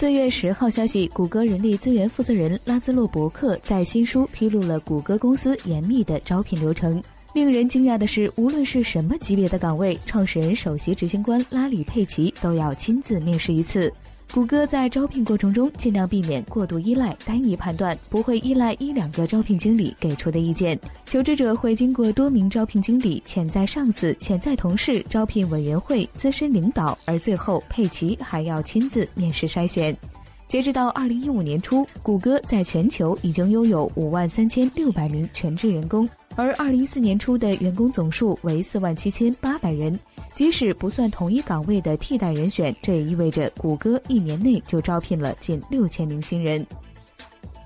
四月十号消息，谷歌人力资源负责人拉兹洛伯克在新书披露了谷歌公司严密的招聘流程。令人惊讶的是，无论是什么级别的岗位，创始人首席执行官拉里·佩奇都要亲自面试一次。谷歌在招聘过程中尽量避免过度依赖单一判断，不会依赖一两个招聘经理给出的意见。求职者会经过多名招聘经理、潜在上司、潜在同事、招聘委员会、资深领导，而最后佩奇还要亲自面试筛选。截止到二零一五年初，谷歌在全球已经拥有五万三千六百名全职员工，而二零一四年初的员工总数为四万七千八百人。即使不算同一岗位的替代人选，这也意味着谷歌一年内就招聘了近六千名新人。